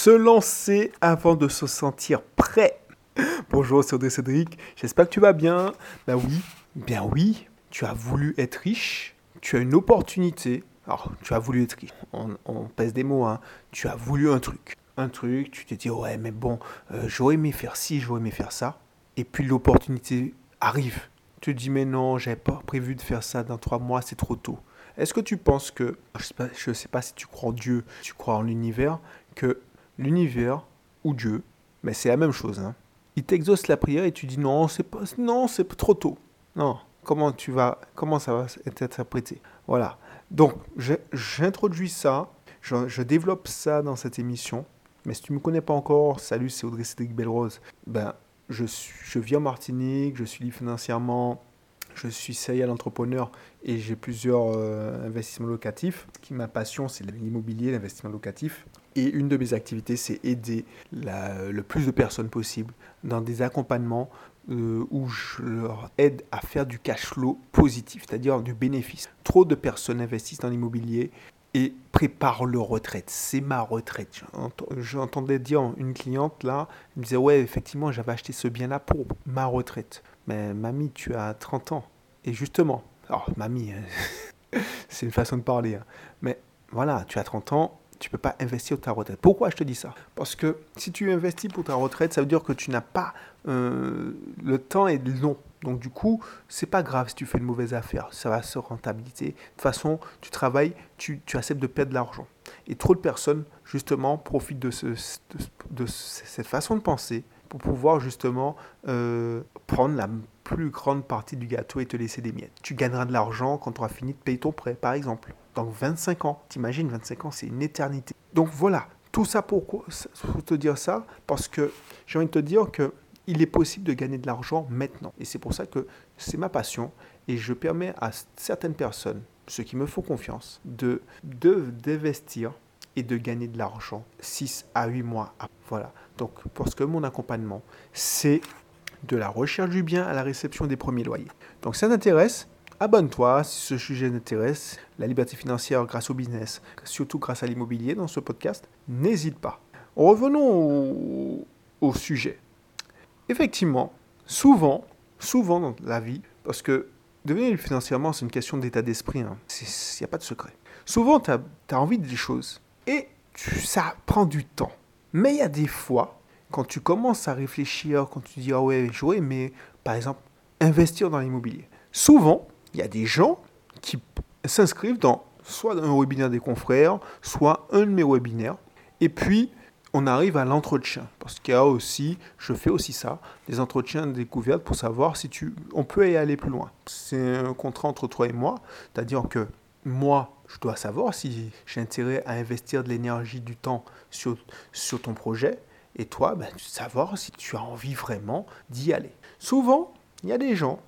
Se lancer avant de se sentir prêt. Bonjour, c'est Audrey Cédric. J'espère que tu vas bien. Ben oui, bien oui. Tu as voulu être riche. Tu as une opportunité. Alors, tu as voulu être riche. On, pèse des mots, hein. Tu as voulu un truc. Un truc, tu t'es dit, ouais, mais bon, euh, j'aurais aimé faire ci, j'aurais aimé faire ça. Et puis l'opportunité arrive. Tu te dis, mais non, j'avais pas prévu de faire ça dans trois mois, c'est trop tôt. Est-ce que tu penses que, je ne sais, pas si tu crois en Dieu, tu crois en l'univers, que l'univers ou Dieu, mais c'est la même chose. Hein. Il t'exauce la prière et tu dis non, c'est pas, non, c'est trop tôt. Non, comment tu vas, comment ça va être interprété Voilà. Donc j'introduis ça, je, développe ça dans cette émission. Mais si tu me connais pas encore, salut, c'est Audrey Cédric Belrose. Ben, je, je vis en Martinique, je suis libre financièrement, je suis serial entrepreneur et j'ai plusieurs euh, investissements locatifs. Qui ma passion, c'est l'immobilier, l'investissement locatif. Et une de mes activités, c'est aider le plus de personnes possible dans des accompagnements euh, où je leur aide à faire du cash flow positif, c'est-à-dire du bénéfice. Trop de personnes investissent dans l'immobilier et préparent leur retraite. C'est ma retraite. J'entendais dire une cliente là, elle me disait ouais effectivement j'avais acheté ce bien là pour ma retraite. Mais mamie, tu as 30 ans. Et justement, alors mamie, hein, c'est une façon de parler, hein. mais voilà, tu as 30 ans, tu peux pas investir pour ta retraite. Pourquoi je te dis ça? Parce que si tu investis pour ta retraite, ça veut dire que tu n'as pas euh, le temps est long. Donc du coup, c'est pas grave si tu fais une mauvaise affaire, ça va se rentabiliser. De toute façon, tu travailles, tu, acceptes de perdre de l'argent. Et trop de personnes, justement, profitent de cette façon de penser pour pouvoir justement euh, prendre la plus grande partie du gâteau et te laisser des miettes. Tu gagneras de l'argent quand tu auras fini de payer ton prêt, par exemple. Dans 25 ans, t'imagines, 25 ans, c'est une éternité. Donc voilà, tout ça pour, pour te dire ça, parce que j'ai envie de te dire que il est possible de gagner de l'argent maintenant. Et c'est pour ça que c'est ma passion et je permets à certaines personnes, ceux qui me font confiance, de d'investir et de gagner de l'argent 6 à 8 mois après. Voilà. Donc, parce que mon accompagnement, c'est de la recherche du bien à la réception des premiers loyers. Donc, ça t'intéresse Abonne-toi si ce sujet t'intéresse, la liberté financière grâce au business, surtout grâce à l'immobilier dans ce podcast, n'hésite pas. Revenons au, sujet. Effectivement, souvent, souvent dans la vie, parce que devenir financièrement, c'est une question d'état d'esprit, hein. il n'y a pas de secret. Souvent, tu as, envie des choses et ça prend du temps. Mais il y a des fois, quand tu commences à réfléchir, quand tu dis ah ouais, j'aurais mais par exemple, investir dans l'immobilier. Souvent, il y a des gens qui s'inscrivent dans soit un webinaire des confrères, soit un de mes webinaires, et puis on arrive à l'entretien. Parce qu'il y a aussi, je fais aussi ça, des entretiens de découverte pour savoir si tu, on peut y aller plus loin. C'est un contrat entre toi et moi, c'est-à-dire que moi, je dois savoir si j'ai intérêt à investir de l'énergie, du temps sur, sur ton projet. Et toi, ben, savoir si tu as envie vraiment d'y aller. Souvent, il y a des gens,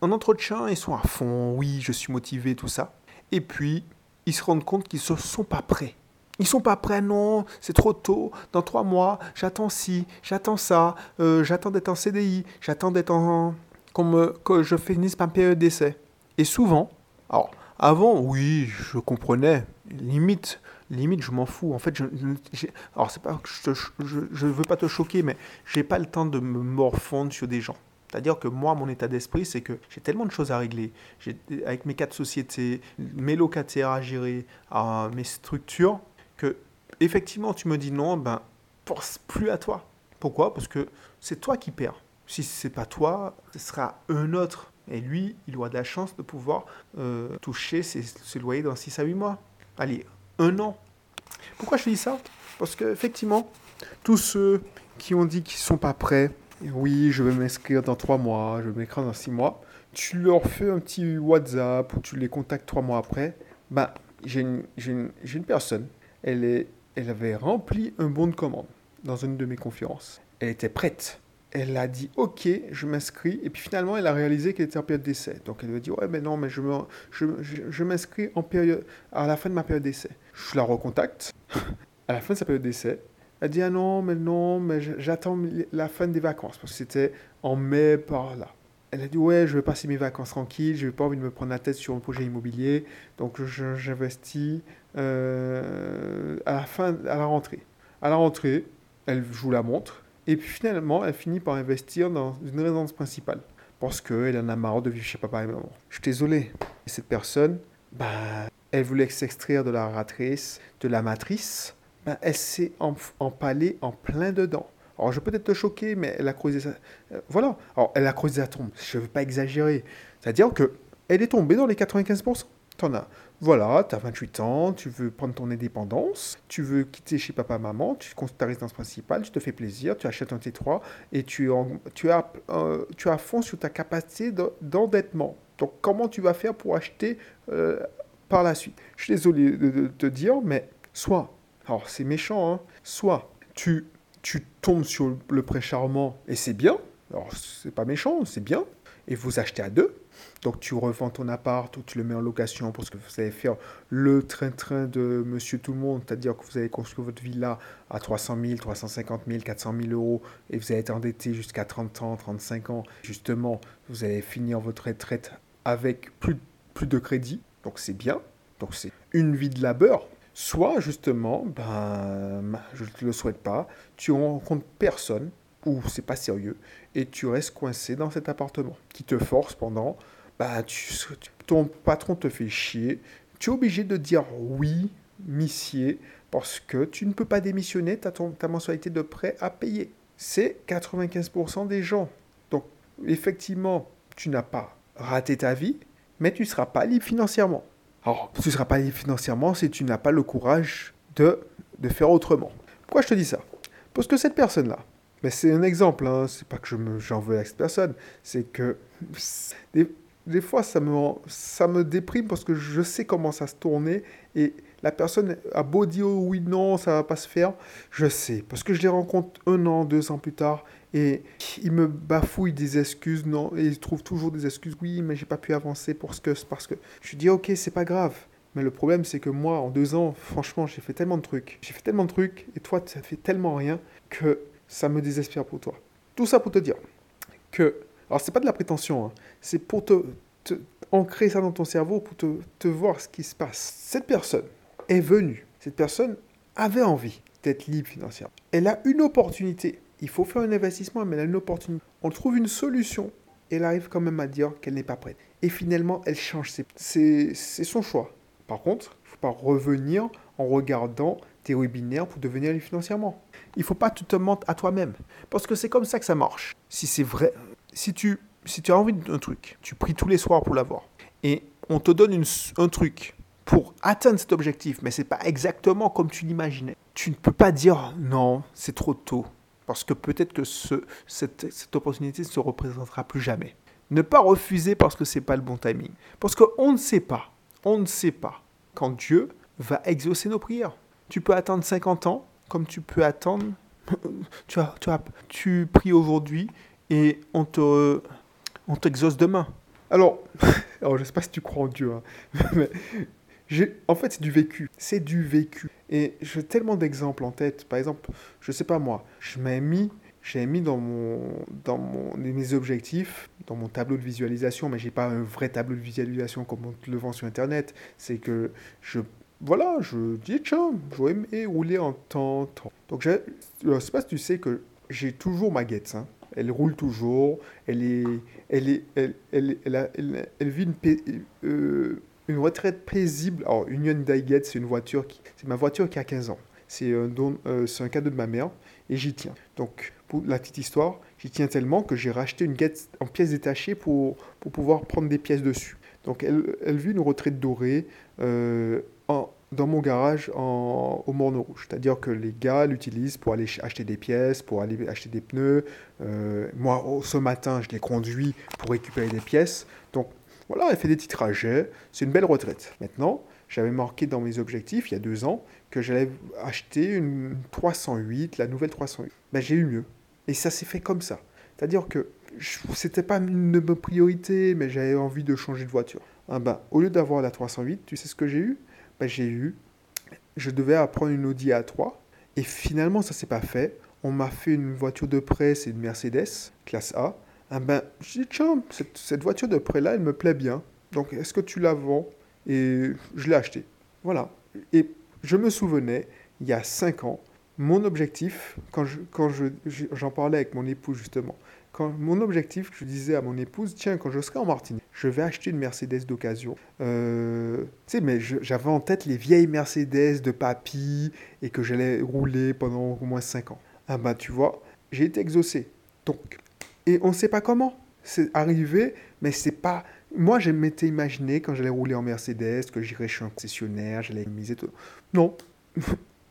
en entretien, ils sont à fond, oui, je suis motivé, tout ça. Et puis, ils se rendent compte qu'ils ne sont pas prêts. Ils sont pas prêts, non, c'est trop tôt. Dans trois mois, j'attends ci, j'attends ça, euh, j'attends d'être en CDI, j'attends d'être en. Comme, que je finisse ma période d'essai. Et souvent, alors, avant, oui, je comprenais. Limite, limite, je m'en fous. En fait, je, alors c'est pas, je, je, veux pas te choquer, mais j'ai pas le temps de me morfondre sur des gens. C'est-à-dire que moi, mon état d'esprit, c'est que j'ai tellement de choses à régler. Avec mes quatre sociétés, mes locataires à gérer, mes structures, que effectivement, tu me dis non, ben, pense plus à toi. Pourquoi? Parce que c'est toi qui perds. Si c'est pas toi, ce sera un autre et lui, il aura de la chance de pouvoir euh, toucher ses, loyers dans 6 à 8 mois. Allez, un an. Pourquoi je dis ça? Parce qu'effectivement, tous ceux qui ont dit qu'ils ne sont pas prêts, oui, je vais m'inscrire dans 3 mois, je vais m'inscrire dans 6 mois, tu leur fais un petit WhatsApp ou tu les contactes 3 mois après, bah, j'ai une, une, une, personne, elle, est, elle avait rempli un bon de commande dans une de mes conférences. Elle était prête elle a dit ok, je m'inscris, et puis finalement elle a réalisé qu'elle était en période d'essai. Donc elle lui a dit ouais, mais non, mais je, je, je, m'inscris en période, à la fin de ma période d'essai. Je la recontacte à la fin de sa période d'essai. Elle dit ah non, mais non, mais j'attends la fin des vacances, parce que c'était en mai par là. Elle a dit ouais, je vais passer mes vacances tranquilles, je n'ai pas envie de me prendre la tête sur un projet immobilier, donc j'investis euh, à la fin, à la rentrée. À la rentrée, elle joue la montre. Et puis finalement, elle finit par investir dans une résidence principale. Parce qu'elle en a marre de vivre chez papa et maman. Je suis désolé. Et cette personne, bah, elle voulait s'extraire de la ratrice, de la matrice. Bah, elle s'est empalée en plein dedans. Alors, je peux peut-être te choquer, mais elle a creusé sa... Euh, voilà. Alors, elle a tombe. Je ne veux pas exagérer. C'est-à-dire que elle est tombée dans les 95%. T'en as. Voilà, tu as 28 ans, tu veux prendre ton indépendance, tu veux quitter chez papa-maman, tu comptes ta résidence principale, tu te fais plaisir, tu achètes un T3 et tu, tu, as, euh, tu as fond sur ta capacité d'endettement. Donc, comment tu vas faire pour acheter euh, par la suite Je suis désolé de, te dire, mais soit, alors c'est méchant, hein, soit tu tombes sur le prêt charmant et c'est bien. Alors, c'est pas méchant, c'est bien. Et vous achetez à deux. Donc, tu revends ton appart ou tu le mets en location parce que vous allez faire le train-train de monsieur tout le monde. C'est-à-dire que vous allez construire votre villa à 300 000, 350 000, 400 000 euros et vous allez être endetté jusqu'à 30 ans, 35 ans. Justement, vous allez finir votre retraite avec plus, plus de crédit. Donc, c'est bien. Donc, c'est une vie de labeur. Soit justement, ben, je ne te le souhaite pas, tu rencontres personne ou c'est pas sérieux et tu restes coincé dans cet appartement qui te force pendant, ben, ton patron te fait chier, tu es obligé de dire oui, missier, parce que tu ne peux pas démissionner, tu as ta mensualité de prêt à payer. C'est 95% des gens. Donc effectivement, tu n'as pas raté ta vie, mais tu ne seras pas libre financièrement. Alors, tu ne seras pas libre financièrement si tu n'as pas le courage de, de faire autrement. Pourquoi je te dis ça? Parce que cette personne-là, mais c'est un exemple, hein, c'est pas que je j'en veux à cette personne, c'est que des, fois ça me, ça me déprime parce que je sais comment ça se tourner et la personne a beau dire oui, non, ça va pas se faire, je sais, parce que je les rencontre un an, deux ans plus tard et il me bafouille des excuses, non, et il trouve toujours des excuses. Oui, mais j'ai pas pu avancer pour ce que, parce que je dis ok, c'est pas grave. Mais le problème, c'est que moi, en deux ans, franchement, j'ai fait tellement de trucs. J'ai fait tellement de trucs, et toi, tu as fait tellement rien que ça me désespère pour toi. Tout ça pour te dire que, alors c'est pas de la prétention, hein, c'est pour te, ancrer ça dans ton cerveau, pour te, te voir ce qui se passe. Cette personne est venue, cette personne avait envie d'être libre financièrement. Elle a une opportunité il faut faire un investissement, mais elle a une opportunité. On trouve une solution. Elle arrive quand même à dire qu'elle n'est pas prête. Et finalement, elle change. C'est son choix. Par contre, il ne faut pas revenir en regardant tes webinaires pour devenir libre financièrement. Il ne faut pas que tu te mentes à toi-même. Parce que c'est comme ça que ça marche. Si c'est vrai, si tu, as envie d'un truc, tu pries tous les soirs pour l'avoir. Et on te donne un truc pour atteindre cet objectif, mais ce n'est pas exactement comme tu l'imaginais. Tu ne peux pas dire non, c'est trop tôt parce que peut-être que ce, cette, opportunité ne se représentera plus jamais. Ne pas refuser parce que ce n'est pas le bon timing. Parce qu'on ne sait pas, on ne sait pas quand Dieu va exaucer nos prières. Tu peux attendre 50 ans, comme tu peux attendre... tu, as, tu, as, tu pries aujourd'hui et on te on t'exauce demain. Alors, alors je ne sais pas si tu crois en Dieu, hein, en fait, c'est du vécu. C'est du vécu. Et j'ai tellement d'exemples en tête. Par exemple, je sais pas moi, je m'ai mis, j'ai mis dans mon, dans mon, mes objectifs, dans mon tableau de visualisation, mais j'ai pas un vrai tableau de visualisation comme on te le vend sur Internet. C'est que je, voilà, je dis tiens, j'aurais aimé rouler en temps, temps. Donc je, je sais pas si tu sais que j'ai toujours ma guette. Hein. Elle roule toujours. Elle est, elle est, elle, elle, elle, vit une, euh, une retraite paisible. Alors, une Hyundai Getz, c'est une voiture c'est ma voiture qui a 15 ans. C'est un, don, euh, c'est un cadeau de ma mère et j'y tiens. Donc, pour la petite histoire, j'y tiens tellement que j'ai racheté une Getz en pièces détachées pour, pour pouvoir prendre des pièces dessus. Donc, elle, elle vit une retraite dorée euh, en, dans mon garage en, au Morne Rouge. C'est-à-dire que les gars l'utilisent pour aller acheter des pièces, pour aller acheter des pneus. Euh, moi, ce matin, je les conduis pour récupérer des pièces. Donc, voilà, elle fait des petits trajets, c'est une belle retraite. Maintenant, j'avais marqué dans mes objectifs il y a deux ans que j'allais acheter une 308, la nouvelle 308. Ben, j'ai eu mieux. Et ça s'est fait comme ça. C'est-à-dire que c'était pas une de mes priorités, mais j'avais envie de changer de voiture. Ah ben, au lieu d'avoir la 308, tu sais ce que j'ai eu? Ben, J'ai eu, je devais apprendre une Audi A3, et finalement ça s'est pas fait. On m'a fait une voiture de prêt, c'est une Mercedes, classe A. Ah ben, je dis, tiens, cette, voiture de près-là, elle me plaît bien. Donc, est-ce que tu la vends? Et je l'ai achetée. Voilà. Et je me souvenais, il y a 5 ans, mon objectif, quand quand je, j'en parlais avec mon épouse justement, mon objectif, je disais à mon épouse, tiens, quand je serai en Martinique, je vais acheter une Mercedes d'occasion. Euh, tu sais, mais j'avais en tête les vieilles Mercedes de papy et que j'allais rouler pendant au moins 5 ans. Ah bah tu vois, j'ai été exaucé. Donc, et on ne sait pas comment. C'est arrivé, mais c'est pas. Moi, je m'étais imaginé quand j'allais rouler en Mercedes, que j'irais chez un concessionnaire, j'allais miser tout. Non,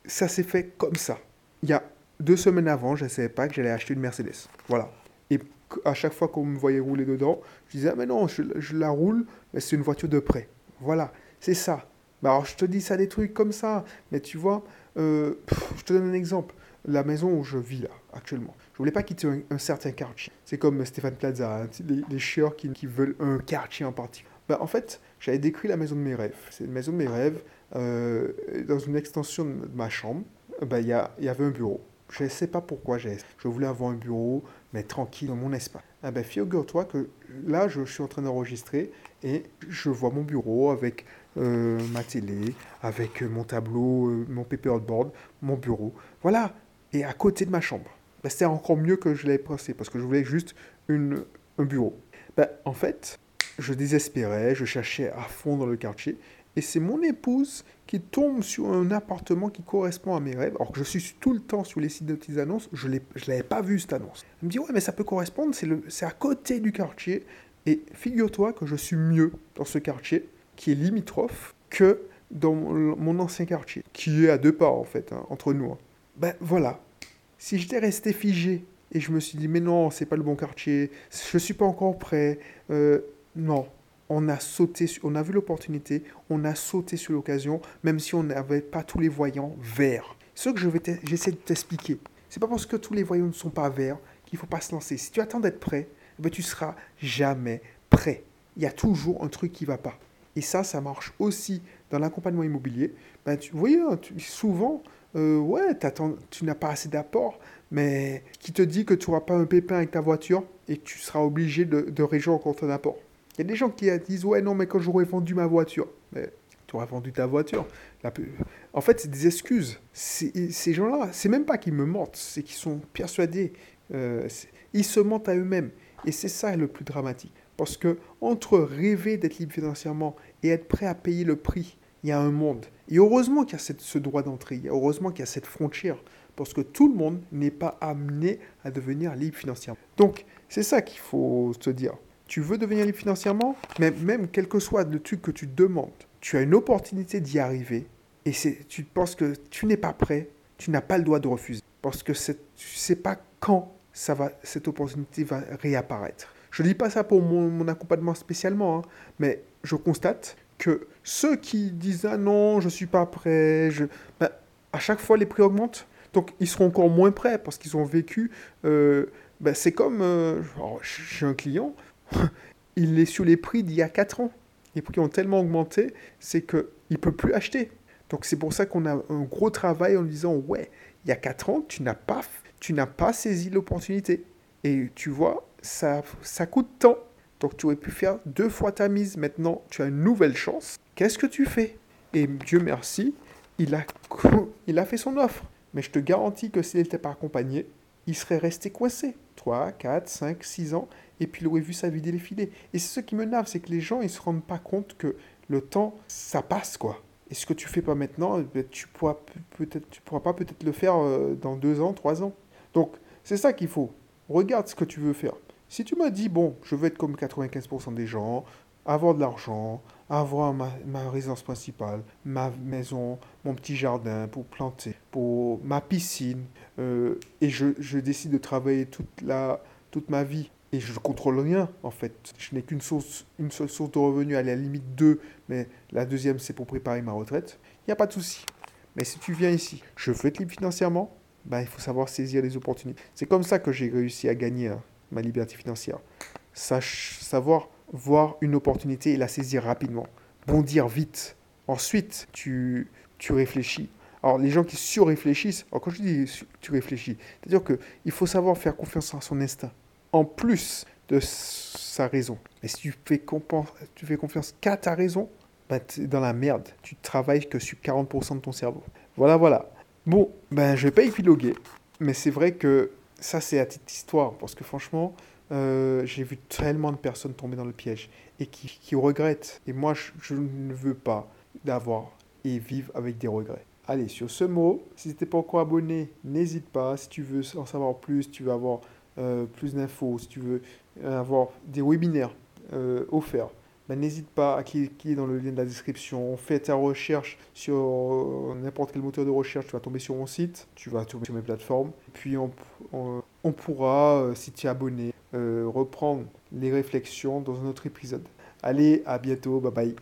ça s'est fait comme ça. Il y a deux semaines avant, je ne savais pas que j'allais acheter une Mercedes. Voilà. Et à chaque fois qu'on me voyait rouler dedans, je disais, ah, mais non, je, la roule, mais c'est une voiture de prêt. Voilà, c'est ça. Alors, je te dis ça des trucs comme ça, mais tu vois, euh, je te donne un exemple. La maison où je vis là, actuellement, je voulais pas quitter un, certain quartier. C'est comme Stéphane Plaza, hein, les, chieurs qui, veulent un quartier en particulier. Bah, en fait, j'avais décrit la maison de mes rêves. C'est une maison de mes rêves. Euh, dans une extension de ma chambre, bah, il y, y avait un bureau. Je ne sais pas pourquoi j'ai. Je voulais avoir un bureau, mais tranquille dans mon espace. Ah ben, figure-toi que là, je suis en train d'enregistrer et je vois mon bureau avec euh, ma télé, avec mon tableau, euh, mon paperboard, mon bureau. Voilà. Et à côté de ma chambre. Ben, C'était encore mieux que je l'avais pensé parce que je voulais juste une, un bureau. Ben, en fait, je désespérais, je cherchais à fond dans le quartier et c'est mon épouse qui tombe sur un appartement qui correspond à mes rêves. Alors que je suis tout le temps sur les sites de petites annonces, je ne l'avais pas vu cette annonce. Elle me dit, ouais, mais ça peut correspondre, c'est à côté du quartier. Et figure-toi que je suis mieux dans ce quartier, qui est limitrophe, que dans mon ancien quartier, qui est à deux pas en fait, hein, entre nous. Hein. Ben voilà, si j'étais resté figé et je me suis dit, mais non, c'est pas le bon quartier, je suis pas encore prêt, euh, non, on a vu l'opportunité, on a sauté sur l'occasion, même si on n'avait pas tous les voyants verts. Ce que je j'essaie de t'expliquer, c'est pas parce que tous les voyants ne sont pas verts qu'il faut pas se lancer. Si tu attends d'être prêt, eh ben tu seras jamais prêt. Il y a toujours un truc qui va pas. Et ça, ça marche aussi dans l'accompagnement immobilier. Ben, tu, vous voyez, hein, souvent, euh, ouais, tu n'as pas assez d'apport, mais qui te dit que tu n'auras pas un pépin avec ta voiture et que tu seras obligé de, de région contre ton apport. Il y a des gens qui disent Ouais, non, mais quand j'aurais vendu ma voiture. Mais tu aurais vendu ta voiture. En fait, c'est des excuses. Ces gens-là, c'est même pas qu'ils me mentent, c'est qu'ils sont persuadés. Euh, ils se mentent à eux-mêmes. Et c'est ça le plus dramatique. Parce que entre rêver d'être libre financièrement et être prêt à payer le prix, il y a un monde. Et heureusement qu'il y a ce droit d'entrée, heureusement qu'il y a cette frontière, parce que tout le monde n'est pas amené à devenir libre financièrement. Donc, c'est ça qu'il faut se dire tu veux devenir libre financièrement, mais même quel que soit le truc que tu demandes, tu as une opportunité d'y arriver et tu penses que tu n'es pas prêt, tu n'as pas le droit de refuser. Parce que tu ne sais pas quand ça va, cette opportunité va réapparaître. Je ne dis pas ça pour mon, accompagnement spécialement, hein, mais je constate que ceux qui disent Ah non, je ne suis pas prêt. Ben, à chaque fois les prix augmentent. Donc ils seront encore moins prêts parce qu'ils ont vécu. Ben, c'est comme. Euh, j'ai un client, il est sur les prix d'il y a 4 ans. Les prix ont tellement augmenté, c'est qu'il ne peut plus acheter. Donc c'est pour ça qu'on a un gros travail en disant, ouais, il y a 4 ans, tu n'as pas, tu n'as pas saisi l'opportunité. Et tu vois, ça, ça coûte tant. Donc tu aurais pu faire deux fois ta mise. Maintenant, tu as une nouvelle chance. Qu'est-ce que tu fais? Et Dieu merci, il a, il a fait son offre. Mais je te garantis que s'il n'était pas accompagné, il serait resté coincé. 3, 4, 5, 6 ans et puis il aurait vu sa vie défiler. Et c'est ce qui me nave, c'est que les gens, ils se rendent pas compte que le temps, ça passe, quoi. Et ce que tu fais pas maintenant, eh ben, tu pourras peut-être, tu pourras pas peut-être le faire euh, dans deux ans, trois ans. Donc, c'est ça qu'il faut. Regarde ce que tu veux faire. Si tu m'as dit, bon, je veux être comme 95% des gens, avoir de l'argent, avoir ma, résidence principale, ma maison, mon petit jardin pour planter, pour ma piscine, euh, et je, je, décide de travailler toute, la, toute ma vie et je ne contrôle rien en fait. Je n'ai qu'une source, une seule source de revenus, à la limite deux, mais la deuxième c'est pour préparer ma retraite. Il n'y a pas de souci. Mais si tu viens ici, je veux être libre financièrement, bah, il faut savoir saisir les opportunités. C'est comme ça que j'ai réussi à gagner hein, ma liberté financière. Sache, savoir voir une opportunité et la saisir rapidement. Bondir vite. Ensuite, tu, tu réfléchis. Alors, les gens qui surréfléchissent, quand je dis tu réfléchis, c'est-à-dire qu'il faut savoir faire confiance à son instinct en plus de sa raison. Et si tu fais, confiance qu'à ta raison, ben tu es dans la merde. Tu travailles que sur 40% de ton cerveau. Voilà, voilà. Bon, ben je vais pas épiloguer, mais c'est vrai que ça c'est à titre histoire, parce que franchement, euh, j'ai vu tellement de personnes tomber dans le piège et qui, qui regrettent. Et moi, je, je ne veux pas d'avoir et vivre avec des regrets. Allez, sur ce mot, si tu n'es pas encore abonné, n'hésite pas. Si tu veux en savoir plus, tu veux avoir euh, plus d'infos, si tu veux avoir des webinaires euh, offerts, ben, n'hésite pas à cliquer dans le lien de la description. Fais ta recherche sur euh, n'importe quel moteur de recherche, tu vas tomber sur mon site, tu vas tomber sur mes plateformes. Puis on, on pourra, si tu es abonné, reprendre les réflexions dans un autre épisode. Allez, à bientôt, bye bye.